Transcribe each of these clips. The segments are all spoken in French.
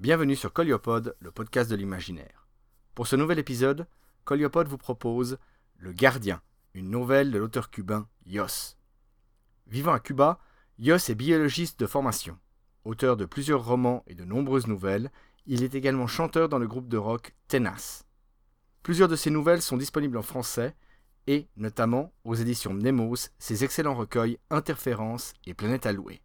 Bienvenue sur Coliopod, le podcast de l'imaginaire. Pour ce nouvel épisode, Coliopod vous propose Le Gardien, une nouvelle de l'auteur cubain Yos. Vivant à Cuba, Yos est biologiste de formation. Auteur de plusieurs romans et de nombreuses nouvelles, il est également chanteur dans le groupe de rock Tenas. Plusieurs de ses nouvelles sont disponibles en français et, notamment, aux éditions Mnemos, ses excellents recueils Interférences et Planète allouée.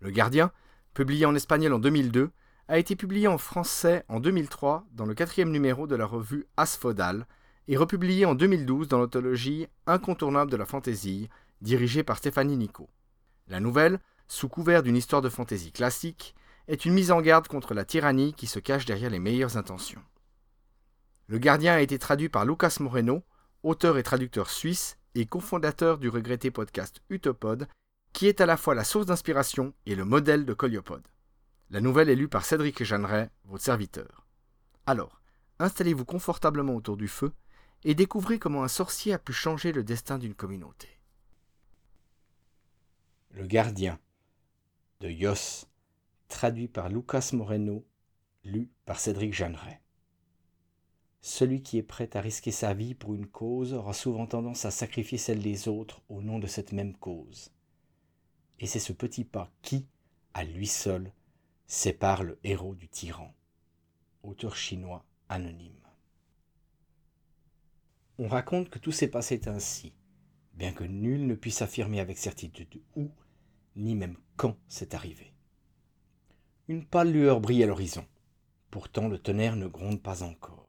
Le Gardien, publié en espagnol en 2002, a été publié en français en 2003 dans le quatrième numéro de la revue Asphodal et republié en 2012 dans l'anthologie Incontournable de la fantaisie, dirigée par Stéphanie Nico. La nouvelle, sous couvert d'une histoire de fantaisie classique, est une mise en garde contre la tyrannie qui se cache derrière les meilleures intentions. Le Gardien a été traduit par Lucas Moreno, auteur et traducteur suisse et cofondateur du regretté podcast Utopod qui est à la fois la source d'inspiration et le modèle de Coliopode. La nouvelle est lue par Cédric Jeanneret, votre serviteur. Alors, installez-vous confortablement autour du feu et découvrez comment un sorcier a pu changer le destin d'une communauté. Le gardien de Yos, traduit par Lucas Moreno, lu par Cédric Jeanneret. Celui qui est prêt à risquer sa vie pour une cause aura souvent tendance à sacrifier celle des autres au nom de cette même cause et c'est ce petit pas qui, à lui seul, sépare le héros du tyran. Auteur chinois anonyme. On raconte que tout s'est passé ainsi, bien que nul ne puisse affirmer avec certitude où, ni même quand c'est arrivé. Une pâle lueur brille à l'horizon. Pourtant le tonnerre ne gronde pas encore.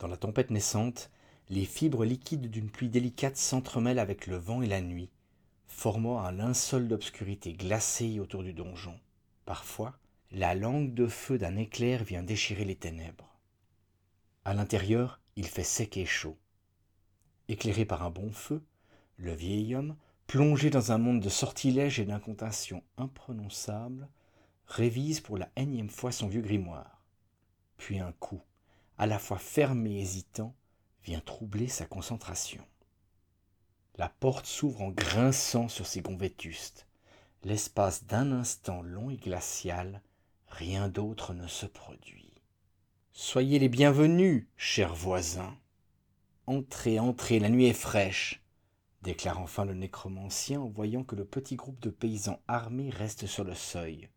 Dans la tempête naissante, les fibres liquides d'une pluie délicate s'entremêlent avec le vent et la nuit, formant un linceul d'obscurité glacée autour du donjon. Parfois, la langue de feu d'un éclair vient déchirer les ténèbres. À l'intérieur, il fait sec et chaud. Éclairé par un bon feu, le vieil homme, plongé dans un monde de sortilèges et d'incantations imprononçables, révise pour la énième fois son vieux grimoire. Puis un coup, à la fois ferme et hésitant, vient troubler sa concentration. La porte s'ouvre en grinçant sur ses gonds vétustes. L'espace d'un instant long et glacial, rien d'autre ne se produit. Soyez les bienvenus, chers voisins. Entrez, entrez, la nuit est fraîche, déclare enfin le nécromancien en voyant que le petit groupe de paysans armés reste sur le seuil,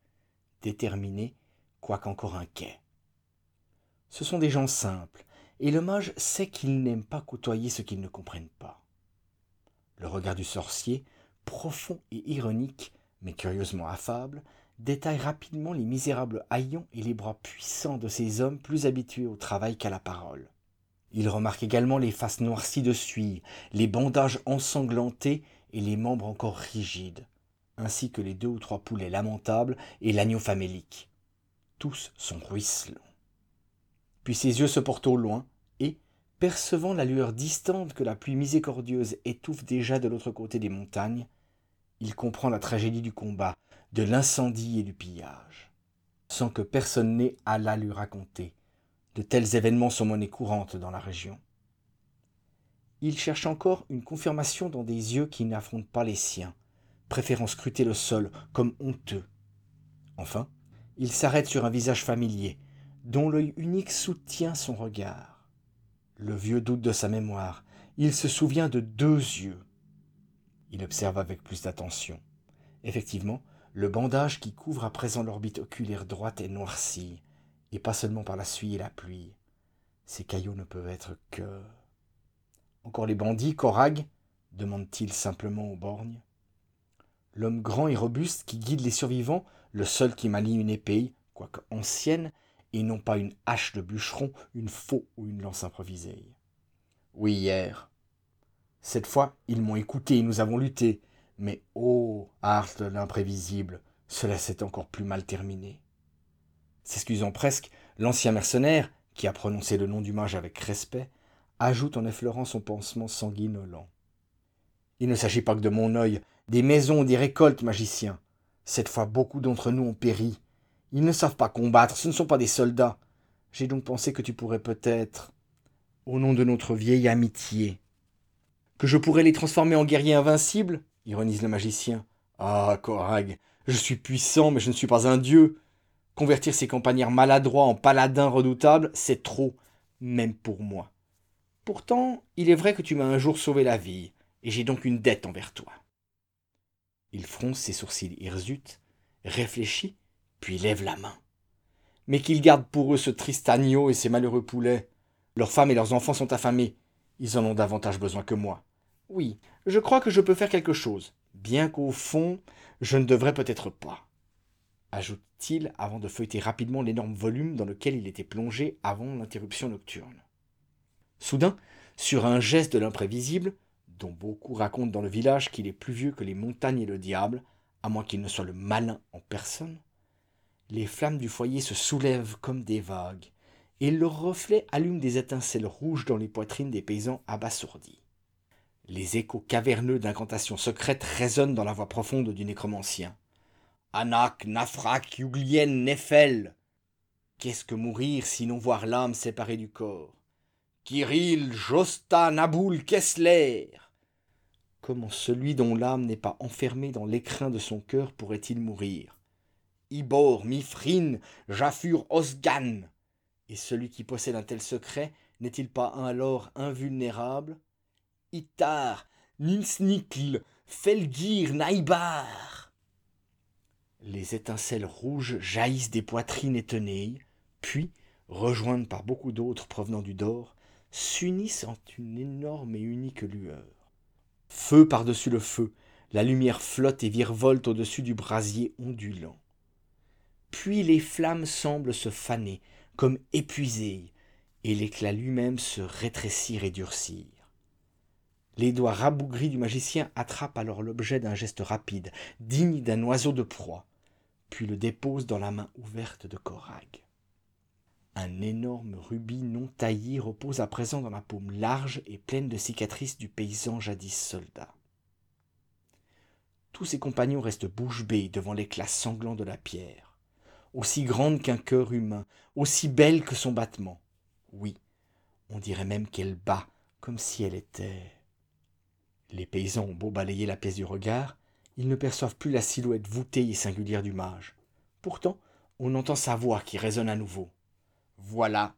déterminé, quoiqu'encore inquiet. Ce sont des gens simples, et le mage sait qu'ils n'aiment pas côtoyer ce qu'ils ne comprennent pas. Le regard du sorcier, profond et ironique, mais curieusement affable, détaille rapidement les misérables haillons et les bras puissants de ces hommes plus habitués au travail qu'à la parole. Il remarque également les faces noircies de suie, les bandages ensanglantés et les membres encore rigides, ainsi que les deux ou trois poulets lamentables et l'agneau famélique. Tous sont ruisselants. Puis ses yeux se portent au loin, percevant la lueur distante que la pluie miséricordieuse étouffe déjà de l'autre côté des montagnes, il comprend la tragédie du combat, de l'incendie et du pillage. Sans que personne n'ait à la lui raconter, de tels événements sont monnaie courante dans la région. Il cherche encore une confirmation dans des yeux qui n'affrontent pas les siens, préférant scruter le sol comme honteux. Enfin, il s'arrête sur un visage familier, dont l'œil unique soutient son regard. Le vieux doute de sa mémoire. Il se souvient de deux yeux. Il observe avec plus d'attention. Effectivement, le bandage qui couvre à présent l'orbite oculaire droite est noirci, et pas seulement par la suie et la pluie. Ces caillots ne peuvent être que. Encore les bandits, Corag demande-t-il simplement aux borgnes. L'homme grand et robuste qui guide les survivants, le seul qui manie une épée, quoique ancienne, et non pas une hache de bûcheron, une faux ou une lance improvisée. Oui, hier. Cette fois, ils m'ont écouté et nous avons lutté. Mais oh, art de l'imprévisible, cela s'est encore plus mal terminé. S'excusant presque, l'ancien mercenaire, qui a prononcé le nom du mage avec respect, ajoute en effleurant son pansement sanguinolent. Il ne s'agit pas que de mon œil, des maisons, des récoltes, magicien. Cette fois, beaucoup d'entre nous ont péri, ils ne savent pas combattre, ce ne sont pas des soldats. J'ai donc pensé que tu pourrais peut-être, au nom de notre vieille amitié, que je pourrais les transformer en guerriers invincibles ironise le magicien. Ah, Korag, je suis puissant, mais je ne suis pas un dieu. Convertir ces campagnards maladroits en paladins redoutables, c'est trop, même pour moi. Pourtant, il est vrai que tu m'as un jour sauvé la vie, et j'ai donc une dette envers toi. Il fronce ses sourcils hirsutes, réfléchit, puis lève la main. Mais qu'ils gardent pour eux ce triste agneau et ces malheureux poulets. Leurs femmes et leurs enfants sont affamés. Ils en ont davantage besoin que moi. Oui, je crois que je peux faire quelque chose, bien qu'au fond, je ne devrais peut-être pas ajoute-t-il avant de feuilleter rapidement l'énorme volume dans lequel il était plongé avant l'interruption nocturne. Soudain, sur un geste de l'imprévisible, dont beaucoup racontent dans le village qu'il est plus vieux que les montagnes et le diable, à moins qu'il ne soit le malin en personne, les flammes du foyer se soulèvent comme des vagues, et leurs reflets allument des étincelles rouges dans les poitrines des paysans abasourdis. Les échos caverneux d'incantations secrètes résonnent dans la voix profonde du nécromancien. Anak, Nafrak, Yuglien, Nefel. Qu'est-ce que mourir sinon voir l'âme séparée du corps? Kirill, Josta, Naboul, Kessler. Comment celui dont l'âme n'est pas enfermée dans l'écrin de son cœur pourrait-il mourir? Ibor, Mifrin, Jafur, Osgan. Et celui qui possède un tel secret n'est-il pas alors invulnérable? Itar, Ninsnikl, Felgir, Naïbar les étincelles rouges jaillissent des poitrines étonnées, puis, rejointes par beaucoup d'autres provenant du dor, s'unissent en une énorme et unique lueur. Feu par-dessus le feu, la lumière flotte et virevolte au-dessus du brasier ondulant. Puis les flammes semblent se faner, comme épuisées, et l'éclat lui-même se rétrécir et durcir. Les doigts rabougris du magicien attrapent alors l'objet d'un geste rapide, digne d'un oiseau de proie puis le dépose dans la main ouverte de Korag. Un énorme rubis non taillé repose à présent dans la paume large et pleine de cicatrices du paysan jadis soldat. Tous ses compagnons restent bouche bée devant l'éclat sanglant de la pierre, aussi grande qu'un cœur humain, aussi belle que son battement. Oui, on dirait même qu'elle bat, comme si elle était. Les paysans ont beau balayer la pièce du regard, ils ne perçoivent plus la silhouette voûtée et singulière du mage. Pourtant, on entend sa voix qui résonne à nouveau. Voilà,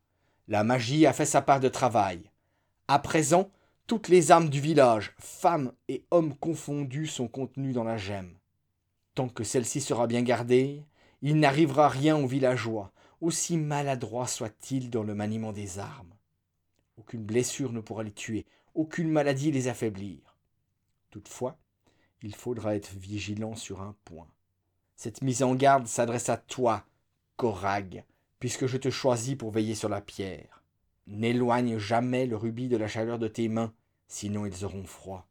la magie a fait sa part de travail. À présent, toutes les âmes du village, femmes et hommes confondus, sont contenues dans la gemme. Tant que celle-ci sera bien gardée, il n'arrivera rien aux villageois, aussi maladroits soient-ils dans le maniement des armes. Aucune blessure ne pourra les tuer, aucune maladie les affaiblir. Toutefois, il faudra être vigilant sur un point. Cette mise en garde s'adresse à toi, Korag, puisque je te choisis pour veiller sur la pierre. N'éloigne jamais le rubis de la chaleur de tes mains, sinon ils auront froid.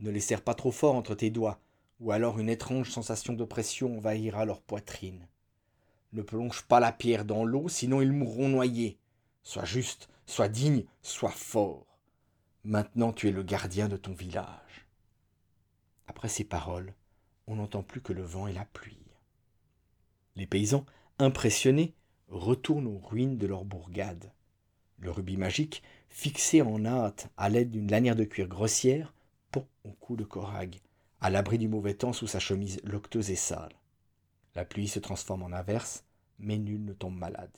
Ne les serre pas trop fort entre tes doigts, ou alors une étrange sensation d'oppression envahira leur poitrine. Ne plonge pas la pierre dans l'eau, sinon ils mourront noyés. Sois juste, sois digne, sois fort. Maintenant tu es le gardien de ton village. Après ces paroles, on n'entend plus que le vent et la pluie. Les paysans, impressionnés, retournent aux ruines de leur bourgade. Le rubis magique, fixé en hâte à l'aide d'une lanière de cuir grossière, pond au cou de Korag, à l'abri du mauvais temps sous sa chemise locteuse et sale. La pluie se transforme en averse, mais nul ne tombe malade.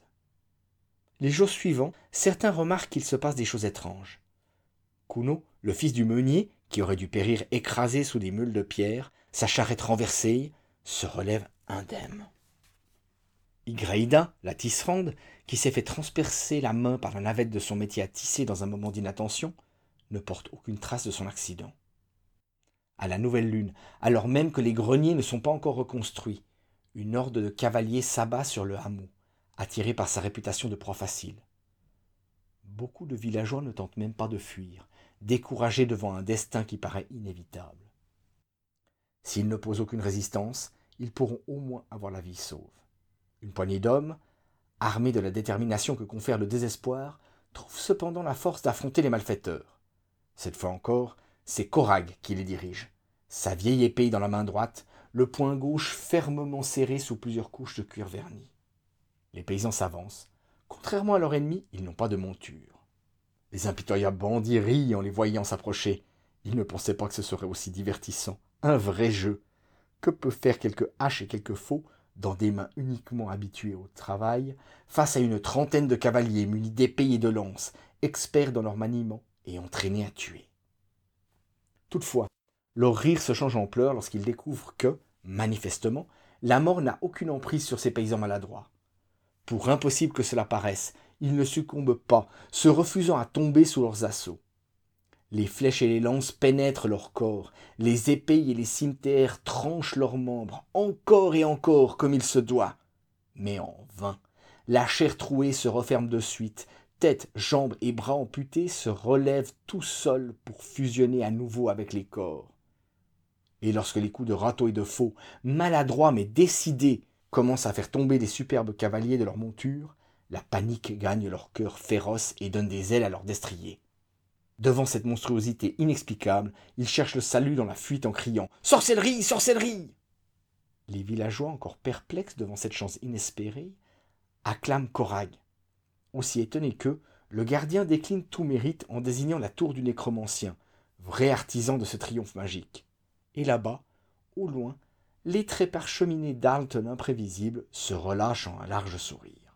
Les jours suivants, certains remarquent qu'il se passe des choses étranges. Kuno, le fils du meunier, qui aurait dû périr écrasé sous des meules de pierre, sa charrette renversée, se relève indemne. Igreida, la tisserande, qui s'est fait transpercer la main par la navette de son métier à tisser dans un moment d'inattention, ne porte aucune trace de son accident. À la nouvelle lune, alors même que les greniers ne sont pas encore reconstruits, une horde de cavaliers s'abat sur le hameau, attirés par sa réputation de proie facile. Beaucoup de villageois ne tentent même pas de fuir, découragés devant un destin qui paraît inévitable. S'ils n'opposent aucune résistance, ils pourront au moins avoir la vie sauve. Une poignée d'hommes, armés de la détermination que confère le désespoir, trouvent cependant la force d'affronter les malfaiteurs. Cette fois encore, c'est Korag qui les dirige. Sa vieille épée dans la main droite, le poing gauche fermement serré sous plusieurs couches de cuir verni. Les paysans s'avancent. Contrairement à leurs ennemis, ils n'ont pas de monture. Les impitoyables bandits rient en les voyant s'approcher. Ils ne pensaient pas que ce serait aussi divertissant. Un vrai jeu. Que peut faire quelques haches et quelques faux dans des mains uniquement habituées au travail, face à une trentaine de cavaliers munis d'épées et de lances, experts dans leur maniement et entraînés à tuer. Toutefois, leur rire se change en pleurs lorsqu'ils découvrent que, manifestement, la mort n'a aucune emprise sur ces paysans maladroits. Pour impossible que cela paraisse, ils ne succombent pas, se refusant à tomber sous leurs assauts. Les flèches et les lances pénètrent leur corps, les épées et les cimeterres tranchent leurs membres, encore et encore comme il se doit. Mais en vain. La chair trouée se referme de suite, tête, jambes et bras amputés se relèvent tout seuls pour fusionner à nouveau avec les corps. Et lorsque les coups de râteau et de faux, maladroits mais décidés, commencent à faire tomber les superbes cavaliers de leur monture, la panique gagne leur cœur féroce et donne des ailes à leurs destriers. Devant cette monstruosité inexplicable, ils cherchent le salut dans la fuite en criant Sorcellerie Sorcellerie Les villageois, encore perplexes devant cette chance inespérée, acclament Korag. Aussi étonné qu'eux, le gardien décline tout mérite en désignant la tour du nécromancien, vrai artisan de ce triomphe magique. Et là-bas, au loin, les traits parcheminés d'Arlton imprévisible se relâchent en un large sourire.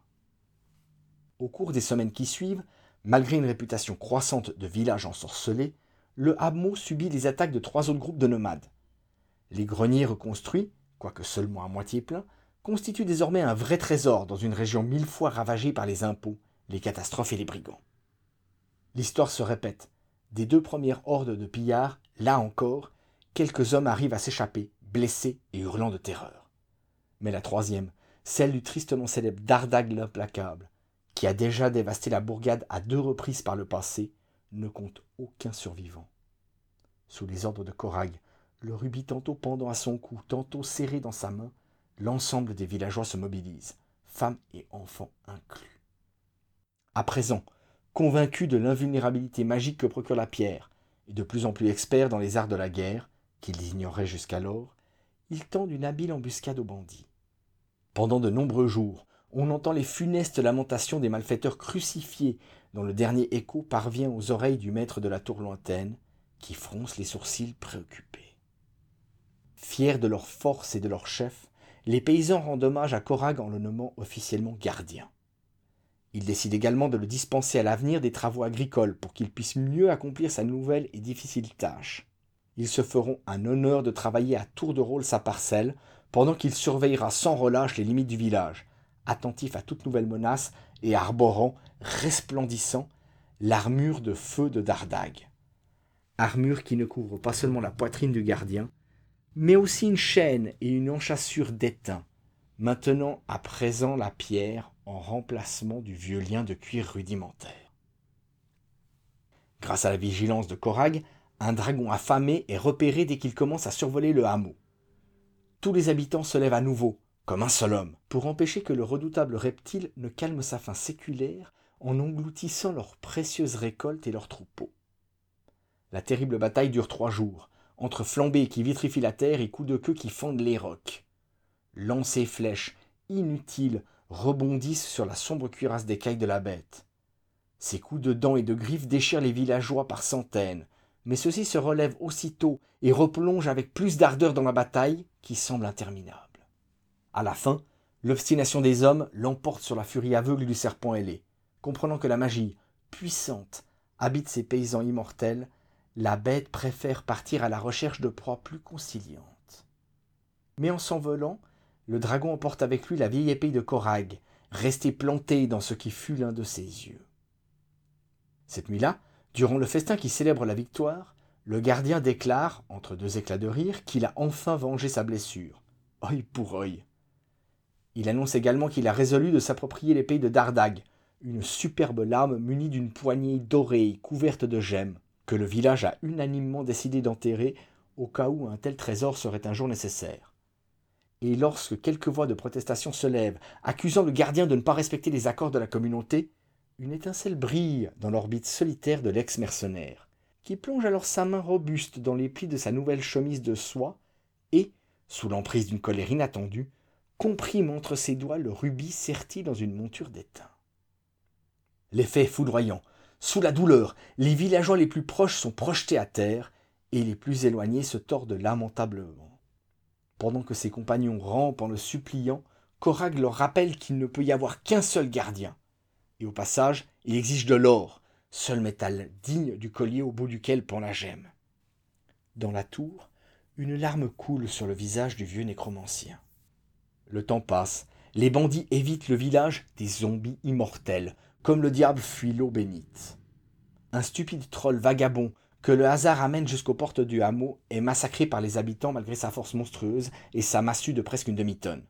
Au cours des semaines qui suivent, malgré une réputation croissante de village ensorcelé, le hameau subit les attaques de trois autres groupes de nomades. Les greniers reconstruits, quoique seulement à moitié pleins, constituent désormais un vrai trésor dans une région mille fois ravagée par les impôts, les catastrophes et les brigands. L'histoire se répète. Des deux premières hordes de pillards, là encore, quelques hommes arrivent à s'échapper, blessés et hurlant de terreur. Mais la troisième, celle du tristement célèbre Dardag l'implacable, qui a déjà dévasté la bourgade à deux reprises par le passé, ne compte aucun survivant. Sous les ordres de Korag, le rubis tantôt pendant à son cou, tantôt serré dans sa main, l'ensemble des villageois se mobilisent, femmes et enfants inclus. À présent, convaincus de l'invulnérabilité magique que procure la pierre, et de plus en plus experts dans les arts de la guerre, qu'ils ignoraient jusqu'alors, ils tendent une habile embuscade aux bandits. Pendant de nombreux jours, on entend les funestes lamentations des malfaiteurs crucifiés, dont le dernier écho parvient aux oreilles du maître de la tour lointaine, qui fronce les sourcils préoccupés. Fiers de leur force et de leur chef, les paysans rendent hommage à Korag en le nommant officiellement gardien. Ils décident également de le dispenser à l'avenir des travaux agricoles pour qu'il puisse mieux accomplir sa nouvelle et difficile tâche. Ils se feront un honneur de travailler à tour de rôle sa parcelle, pendant qu'il surveillera sans relâche les limites du village, attentif à toute nouvelle menace et arborant, resplendissant, l'armure de feu de Dardag. Armure qui ne couvre pas seulement la poitrine du gardien, mais aussi une chaîne et une enchâssure d'étain, maintenant à présent la pierre en remplacement du vieux lien de cuir rudimentaire. Grâce à la vigilance de Korag, un dragon affamé est repéré dès qu'il commence à survoler le hameau. Tous les habitants se lèvent à nouveau, comme un seul homme, pour empêcher que le redoutable reptile ne calme sa faim séculaire en engloutissant leurs précieuses récoltes et leurs troupeaux. La terrible bataille dure trois jours, entre flambées qui vitrifient la terre et coups de queue qui fendent les rocs. Lances et flèches, inutiles, rebondissent sur la sombre cuirasse d'écailles de la bête. Ces coups de dents et de griffes déchirent les villageois par centaines, mais ceux-ci se relèvent aussitôt et replongent avec plus d'ardeur dans la bataille qui semble interminable. À la fin, l'obstination des hommes l'emporte sur la furie aveugle du serpent ailé. Comprenant que la magie, puissante, habite ces paysans immortels, la bête préfère partir à la recherche de proies plus conciliantes. Mais en s'envolant, le dragon emporte avec lui la vieille épée de Korag, restée plantée dans ce qui fut l'un de ses yeux. Cette nuit-là, durant le festin qui célèbre la victoire, le gardien déclare, entre deux éclats de rire, qu'il a enfin vengé sa blessure. Œil pour œil. Il annonce également qu'il a résolu de s'approprier l'épée de Dardag, une superbe lame munie d'une poignée dorée couverte de gemmes, que le village a unanimement décidé d'enterrer au cas où un tel trésor serait un jour nécessaire. Et lorsque quelques voix de protestation se lèvent, accusant le gardien de ne pas respecter les accords de la communauté, une étincelle brille dans l'orbite solitaire de l'ex-mercenaire, qui plonge alors sa main robuste dans les plis de sa nouvelle chemise de soie et, sous l'emprise d'une colère inattendue, comprime entre ses doigts le rubis serti dans une monture d'étain. L'effet foudroyant. Sous la douleur, les villageois les plus proches sont projetés à terre et les plus éloignés se tordent lamentablement. Pendant que ses compagnons rampent en le suppliant, Korag leur rappelle qu'il ne peut y avoir qu'un seul gardien. Et au passage, il exige de l'or, seul métal digne du collier au bout duquel pend la gemme. Dans la tour, une larme coule sur le visage du vieux nécromancien. Le temps passe, les bandits évitent le village des zombies immortels, comme le diable fuit l'eau bénite. Un stupide troll vagabond que le hasard amène jusqu'aux portes du hameau est massacré par les habitants malgré sa force monstrueuse et sa massue de presque une demi-tonne.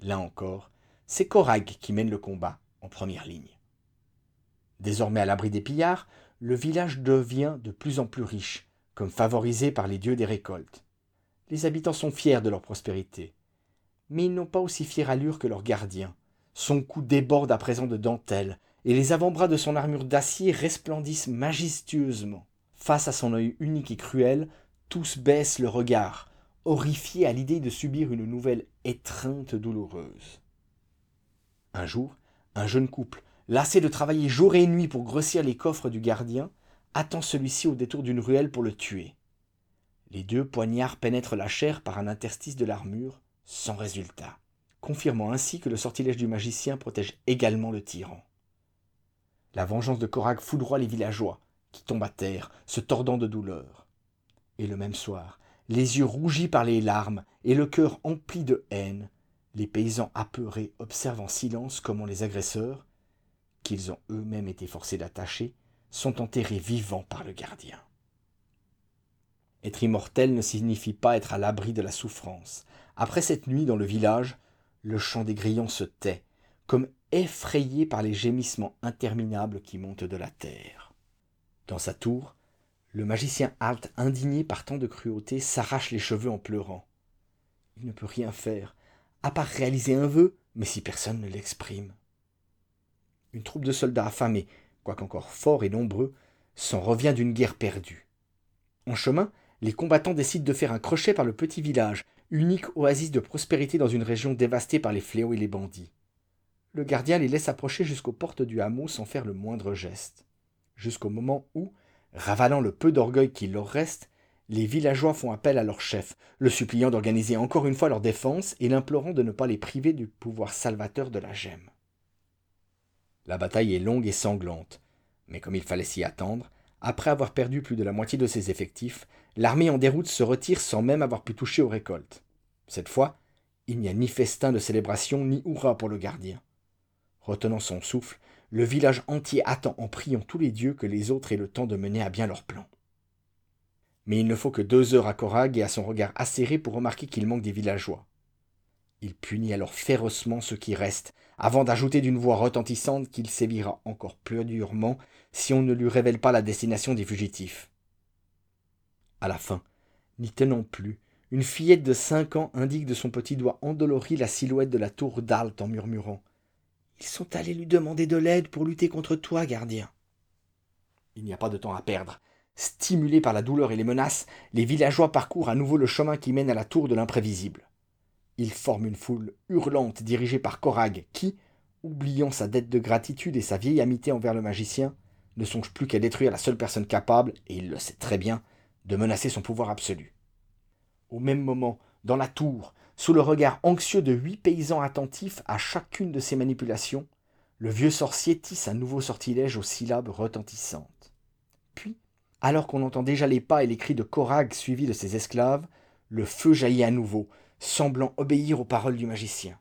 Là encore, c'est Korag qui mène le combat en première ligne. Désormais à l'abri des pillards, le village devient de plus en plus riche, comme favorisé par les dieux des récoltes. Les habitants sont fiers de leur prospérité, mais ils n'ont pas aussi fière allure que leur gardien. Son cou déborde à présent de dentelle, et les avant-bras de son armure d'acier resplendissent majestueusement. Face à son œil unique et cruel, tous baissent le regard, horrifiés à l'idée de subir une nouvelle étreinte douloureuse. Un jour, un jeune couple, lassé de travailler jour et nuit pour grossir les coffres du gardien, attend celui-ci au détour d'une ruelle pour le tuer. Les deux poignards pénètrent la chair par un interstice de l'armure, sans résultat, confirmant ainsi que le sortilège du magicien protège également le tyran. La vengeance de Korag foudroie les villageois, qui tombent à terre, se tordant de douleur. Et le même soir, les yeux rougis par les larmes et le cœur empli de haine, les paysans apeurés observent en silence comment les agresseurs, qu'ils ont eux-mêmes été forcés d'attacher, sont enterrés vivants par le gardien. Être immortel ne signifie pas être à l'abri de la souffrance. Après cette nuit dans le village, le chant des grillons se tait, comme effrayé par les gémissements interminables qui montent de la terre. Dans sa tour, le magicien halte, indigné par tant de cruauté, s'arrache les cheveux en pleurant. Il ne peut rien faire, à part réaliser un vœu, mais si personne ne l'exprime. Une troupe de soldats affamés, quoiqu'encore forts et nombreux, s'en revient d'une guerre perdue. En chemin, les combattants décident de faire un crochet par le petit village, unique oasis de prospérité dans une région dévastée par les fléaux et les bandits. Le gardien les laisse approcher jusqu'aux portes du hameau sans faire le moindre geste, jusqu'au moment où, ravalant le peu d'orgueil qu'il leur reste, les villageois font appel à leur chef, le suppliant d'organiser encore une fois leur défense et l'implorant de ne pas les priver du pouvoir salvateur de la gemme. La bataille est longue et sanglante, mais comme il fallait s'y attendre, après avoir perdu plus de la moitié de ses effectifs, l'armée en déroute se retire sans même avoir pu toucher aux récoltes. Cette fois, il n'y a ni festin de célébration ni hurrah pour le gardien. Retenant son souffle, le village entier attend en priant tous les dieux que les autres aient le temps de mener à bien leur plan. Mais il ne faut que deux heures à Korag et à son regard acéré pour remarquer qu'il manque des villageois. Il punit alors férocement ceux qui restent, avant d'ajouter d'une voix retentissante qu'il sévira encore plus durement si on ne lui révèle pas la destination des fugitifs. À la fin, n'y tenant plus, une fillette de cinq ans indique de son petit doigt endolori la silhouette de la tour d'Alt en murmurant Ils sont allés lui demander de l'aide pour lutter contre toi, gardien. Il n'y a pas de temps à perdre. Stimulés par la douleur et les menaces, les villageois parcourent à nouveau le chemin qui mène à la tour de l'imprévisible. Il forme une foule hurlante dirigée par Korag qui, oubliant sa dette de gratitude et sa vieille amitié envers le magicien, ne songe plus qu'à détruire la seule personne capable, et il le sait très bien, de menacer son pouvoir absolu. Au même moment, dans la tour, sous le regard anxieux de huit paysans attentifs à chacune de ses manipulations, le vieux sorcier tisse un nouveau sortilège aux syllabes retentissantes. Puis, alors qu'on entend déjà les pas et les cris de Korag suivis de ses esclaves, le feu jaillit à nouveau, semblant obéir aux paroles du magicien.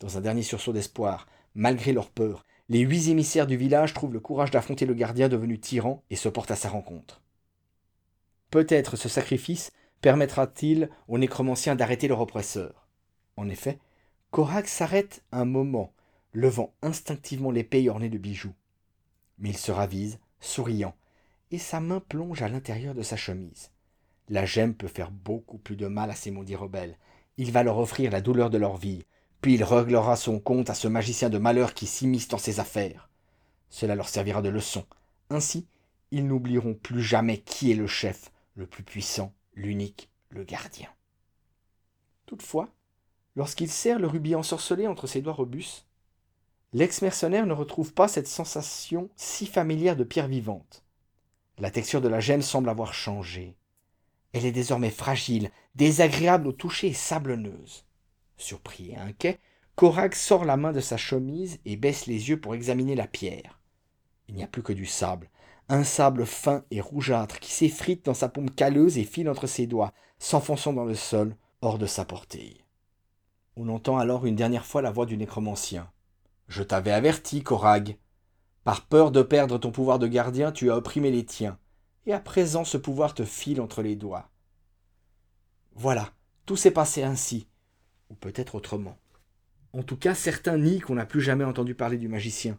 Dans un dernier sursaut d'espoir, malgré leur peur, les huit émissaires du village trouvent le courage d'affronter le gardien devenu tyran et se portent à sa rencontre. Peut-être ce sacrifice permettra-t-il aux nécromanciens d'arrêter leur oppresseur. En effet, Korak s'arrête un moment, levant instinctivement l'épée ornée de bijoux. Mais il se ravise, souriant, et sa main plonge à l'intérieur de sa chemise. La gemme peut faire beaucoup plus de mal à ces maudits rebelles, il va leur offrir la douleur de leur vie, puis il réglera son compte à ce magicien de malheur qui s'immisce dans ses affaires. Cela leur servira de leçon. Ainsi, ils n'oublieront plus jamais qui est le chef, le plus puissant, l'unique, le gardien. Toutefois, lorsqu'il serre le rubis ensorcelé entre ses doigts robustes, l'ex-mercenaire ne retrouve pas cette sensation si familière de pierre vivante. La texture de la gemme semble avoir changé. Elle est désormais fragile, désagréable au toucher et sablonneuse. Surpris et inquiet, Korak sort la main de sa chemise et baisse les yeux pour examiner la pierre. Il n'y a plus que du sable, un sable fin et rougeâtre qui s'effrite dans sa paume calleuse et file entre ses doigts, s'enfonçant dans le sol, hors de sa portée. On entend alors une dernière fois la voix du nécromancien. Je t'avais averti, Korag. Par peur de perdre ton pouvoir de gardien, tu as opprimé les tiens, et à présent ce pouvoir te file entre les doigts. Voilà, tout s'est passé ainsi, ou peut-être autrement. En tout cas, certains nient qu'on n'a plus jamais entendu parler du magicien.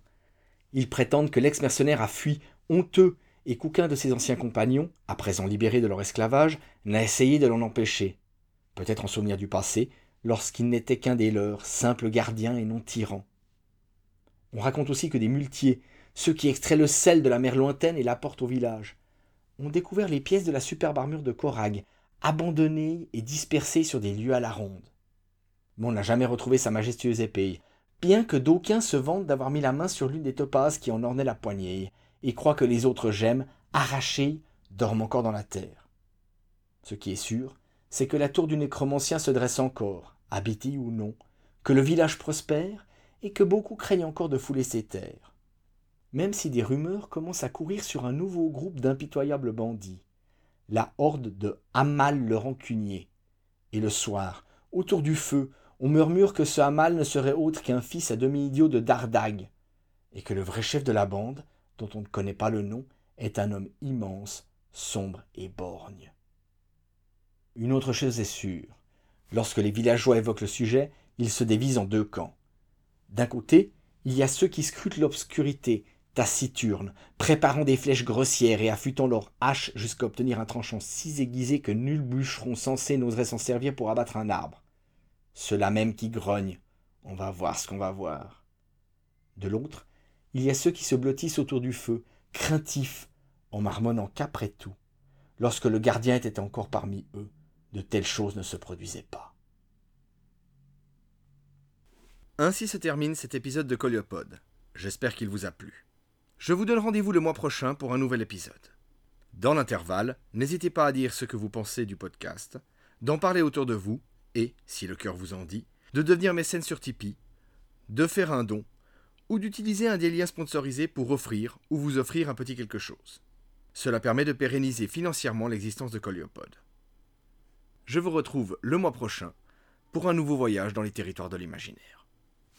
Ils prétendent que l'ex-mercenaire a fui, honteux, et qu'aucun de ses anciens compagnons, à présent libérés de leur esclavage, n'a essayé de l'en empêcher. Peut-être en souvenir du passé, lorsqu'il n'était qu'un des leurs, simple gardien et non tyran. On raconte aussi que des muletiers, ceux qui extraient le sel de la mer lointaine et l'apportent au village, ont découvert les pièces de la superbe armure de Korag, abandonnées et dispersées sur des lieux à la ronde. Mais on n'a jamais retrouvé sa majestueuse épée, bien que d'aucuns se vantent d'avoir mis la main sur l'une des topazes qui en ornait la poignée, et croient que les autres gemmes, arrachées, dorment encore dans la terre. Ce qui est sûr, c'est que la tour du nécromancien se dresse encore, habitée ou non, que le village prospère, et que beaucoup craignent encore de fouler ses terres. Même si des rumeurs commencent à courir sur un nouveau groupe d'impitoyables bandits, la horde de Hamal le rancunier. Et le soir, autour du feu, on murmure que ce Hamal ne serait autre qu'un fils à demi-idiot de Dardag, et que le vrai chef de la bande, dont on ne connaît pas le nom, est un homme immense, sombre et borgne. Une autre chose est sûre. Lorsque les villageois évoquent le sujet, ils se dévisent en deux camps. D'un côté, il y a ceux qui scrutent l'obscurité, taciturnes, préparant des flèches grossières et affûtant leurs haches jusqu'à obtenir un tranchant si aiguisé que nul bûcheron sensé n'oserait s'en servir pour abattre un arbre. Ceux-là même qui grognent. On va voir ce qu'on va voir. De l'autre, il y a ceux qui se blottissent autour du feu, craintifs, en marmonnant qu'après tout, lorsque le gardien était encore parmi eux, de telles choses ne se produisaient pas. Ainsi se termine cet épisode de Coliopode. J'espère qu'il vous a plu. Je vous donne rendez-vous le mois prochain pour un nouvel épisode. Dans l'intervalle, n'hésitez pas à dire ce que vous pensez du podcast, d'en parler autour de vous et, si le cœur vous en dit, de devenir mécène sur Tipeee, de faire un don ou d'utiliser un des liens sponsorisés pour offrir ou vous offrir un petit quelque chose. Cela permet de pérenniser financièrement l'existence de Coliopode. Je vous retrouve le mois prochain pour un nouveau voyage dans les territoires de l'imaginaire.